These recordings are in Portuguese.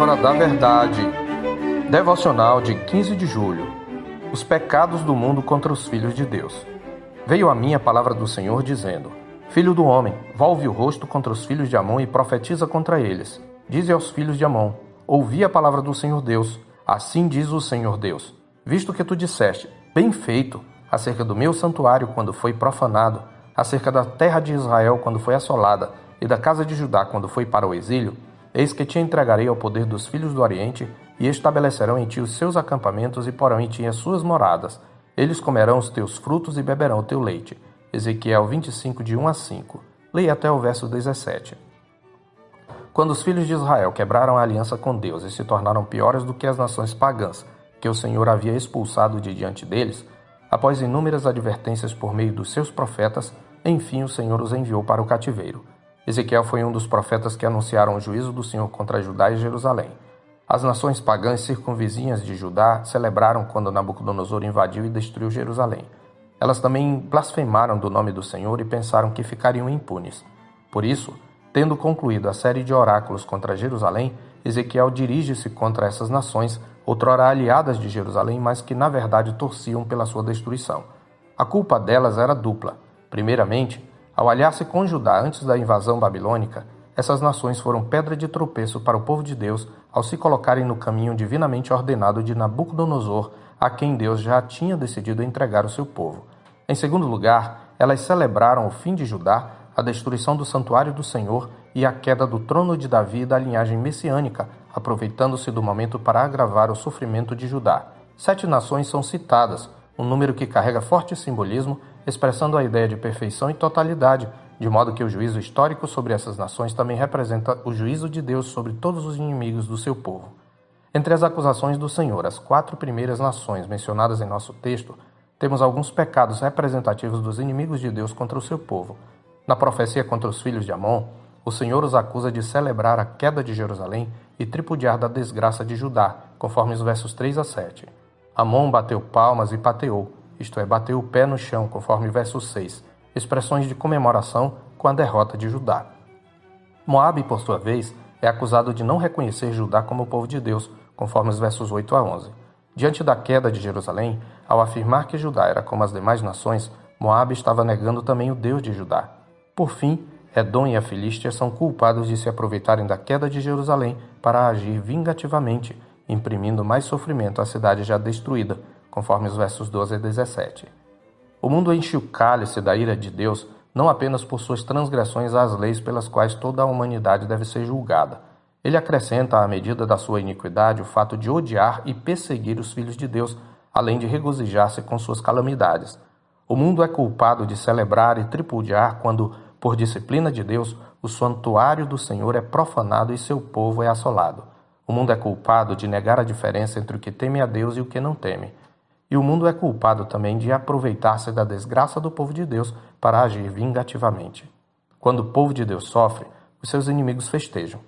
Palavra da Verdade. Devocional de 15 de julho. Os pecados do mundo contra os filhos de Deus. Veio a mim a palavra do Senhor dizendo: Filho do homem, volve o rosto contra os filhos de Amon e profetiza contra eles. Dize aos filhos de Amon: Ouvi a palavra do Senhor Deus. Assim diz o Senhor Deus: Visto que tu disseste, bem feito, acerca do meu santuário quando foi profanado, acerca da terra de Israel quando foi assolada, e da casa de Judá quando foi para o exílio, Eis que te entregarei ao poder dos filhos do Oriente, e estabelecerão em ti os seus acampamentos e porão em ti as suas moradas. Eles comerão os teus frutos e beberão o teu leite. Ezequiel 25, de 1 a 5. Leia até o verso 17. Quando os filhos de Israel quebraram a aliança com Deus e se tornaram piores do que as nações pagãs, que o Senhor havia expulsado de diante deles, após inúmeras advertências por meio dos seus profetas, enfim o Senhor os enviou para o cativeiro. Ezequiel foi um dos profetas que anunciaram o juízo do Senhor contra Judá e Jerusalém. As nações pagãs circunvizinhas de Judá celebraram quando Nabucodonosor invadiu e destruiu Jerusalém. Elas também blasfemaram do nome do Senhor e pensaram que ficariam impunes. Por isso, tendo concluído a série de oráculos contra Jerusalém, Ezequiel dirige-se contra essas nações, outrora aliadas de Jerusalém, mas que na verdade torciam pela sua destruição. A culpa delas era dupla. Primeiramente, ao aliar-se com Judá antes da invasão babilônica, essas nações foram pedra de tropeço para o povo de Deus ao se colocarem no caminho divinamente ordenado de Nabucodonosor, a quem Deus já tinha decidido entregar o seu povo. Em segundo lugar, elas celebraram o fim de Judá, a destruição do santuário do Senhor e a queda do trono de Davi da linhagem messiânica, aproveitando-se do momento para agravar o sofrimento de Judá. Sete nações são citadas, um número que carrega forte simbolismo expressando a ideia de perfeição e totalidade, de modo que o juízo histórico sobre essas nações também representa o juízo de Deus sobre todos os inimigos do seu povo. Entre as acusações do Senhor, as quatro primeiras nações mencionadas em nosso texto, temos alguns pecados representativos dos inimigos de Deus contra o seu povo. Na profecia contra os filhos de Amon, o Senhor os acusa de celebrar a queda de Jerusalém e tripudiar da desgraça de Judá, conforme os versos 3 a 7. Amon bateu palmas e pateou, isto é, bateu o pé no chão, conforme verso 6, expressões de comemoração com a derrota de Judá. Moabe, por sua vez, é acusado de não reconhecer Judá como povo de Deus, conforme os versos 8 a 11. Diante da queda de Jerusalém, ao afirmar que Judá era como as demais nações, Moabe estava negando também o Deus de Judá. Por fim, Edom e a Filístia são culpados de se aproveitarem da queda de Jerusalém para agir vingativamente, imprimindo mais sofrimento à cidade já destruída, conforme os versos 12 a 17. O mundo enche o cálice da ira de Deus não apenas por suas transgressões às leis pelas quais toda a humanidade deve ser julgada. Ele acrescenta à medida da sua iniquidade o fato de odiar e perseguir os filhos de Deus, além de regozijar-se com suas calamidades. O mundo é culpado de celebrar e tripudiar quando, por disciplina de Deus, o santuário do Senhor é profanado e seu povo é assolado. O mundo é culpado de negar a diferença entre o que teme a Deus e o que não teme. E o mundo é culpado também de aproveitar-se da desgraça do povo de Deus para agir vingativamente. Quando o povo de Deus sofre, os seus inimigos festejam.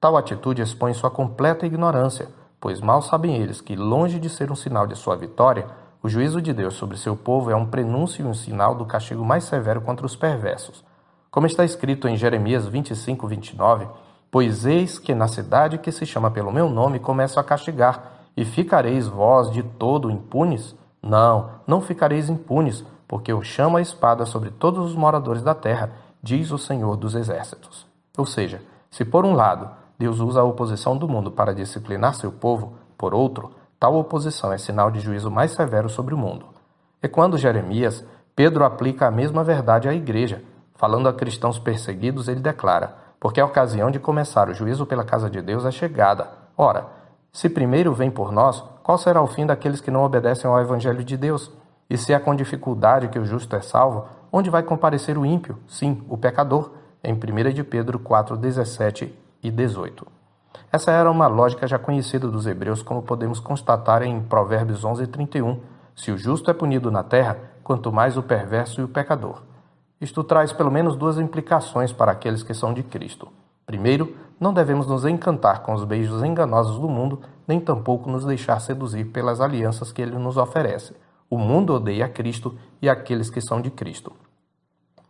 Tal atitude expõe sua completa ignorância, pois mal sabem eles que, longe de ser um sinal de sua vitória, o juízo de Deus sobre seu povo é um prenúncio e um sinal do castigo mais severo contra os perversos. Como está escrito em Jeremias 25, 29, Pois eis que na cidade que se chama pelo meu nome começo a castigar, e ficareis vós de todo impunes? Não, não ficareis impunes, porque eu chamo a espada sobre todos os moradores da terra, diz o Senhor dos Exércitos. Ou seja, se por um lado Deus usa a oposição do mundo para disciplinar seu povo, por outro, tal oposição é sinal de juízo mais severo sobre o mundo. E quando Jeremias, Pedro aplica a mesma verdade à igreja. Falando a cristãos perseguidos, ele declara: Porque a ocasião de começar o juízo pela casa de Deus é chegada. Ora, se primeiro vem por nós, qual será o fim daqueles que não obedecem ao Evangelho de Deus? E se é com dificuldade que o justo é salvo, onde vai comparecer o ímpio? Sim, o pecador, em 1 de Pedro 4, 17 e 18. Essa era uma lógica já conhecida dos hebreus, como podemos constatar em Provérbios 11, 31. Se o justo é punido na terra, quanto mais o perverso e o pecador. Isto traz pelo menos duas implicações para aqueles que são de Cristo. Primeiro, não devemos nos encantar com os beijos enganosos do mundo, nem tampouco nos deixar seduzir pelas alianças que ele nos oferece. O mundo odeia Cristo e aqueles que são de Cristo.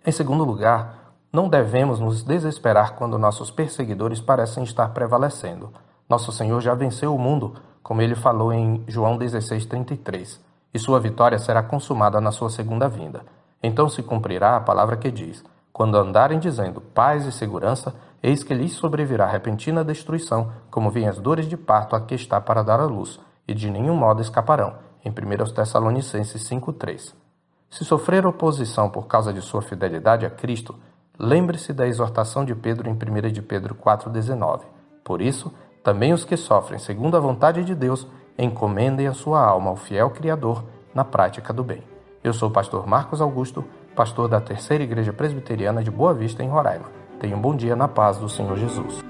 Em segundo lugar, não devemos nos desesperar quando nossos perseguidores parecem estar prevalecendo. Nosso Senhor já venceu o mundo, como ele falou em João 16:33, e sua vitória será consumada na sua segunda vinda. Então se cumprirá a palavra que diz: Quando andarem dizendo paz e segurança, eis que lhes sobrevirá repentina destruição, como vêm as dores de parto a que está para dar à luz, e de nenhum modo escaparão. Em 1 Tessalonicenses 5:3. Se sofrer oposição por causa de sua fidelidade a Cristo, lembre-se da exortação de Pedro em 1 de Pedro 4,19. Por isso, também os que sofrem segundo a vontade de Deus encomendem a sua alma ao fiel Criador na prática do bem. Eu sou o pastor Marcos Augusto, pastor da Terceira Igreja Presbiteriana de Boa Vista, em Roraima. Tenha um bom dia na paz do Senhor Jesus.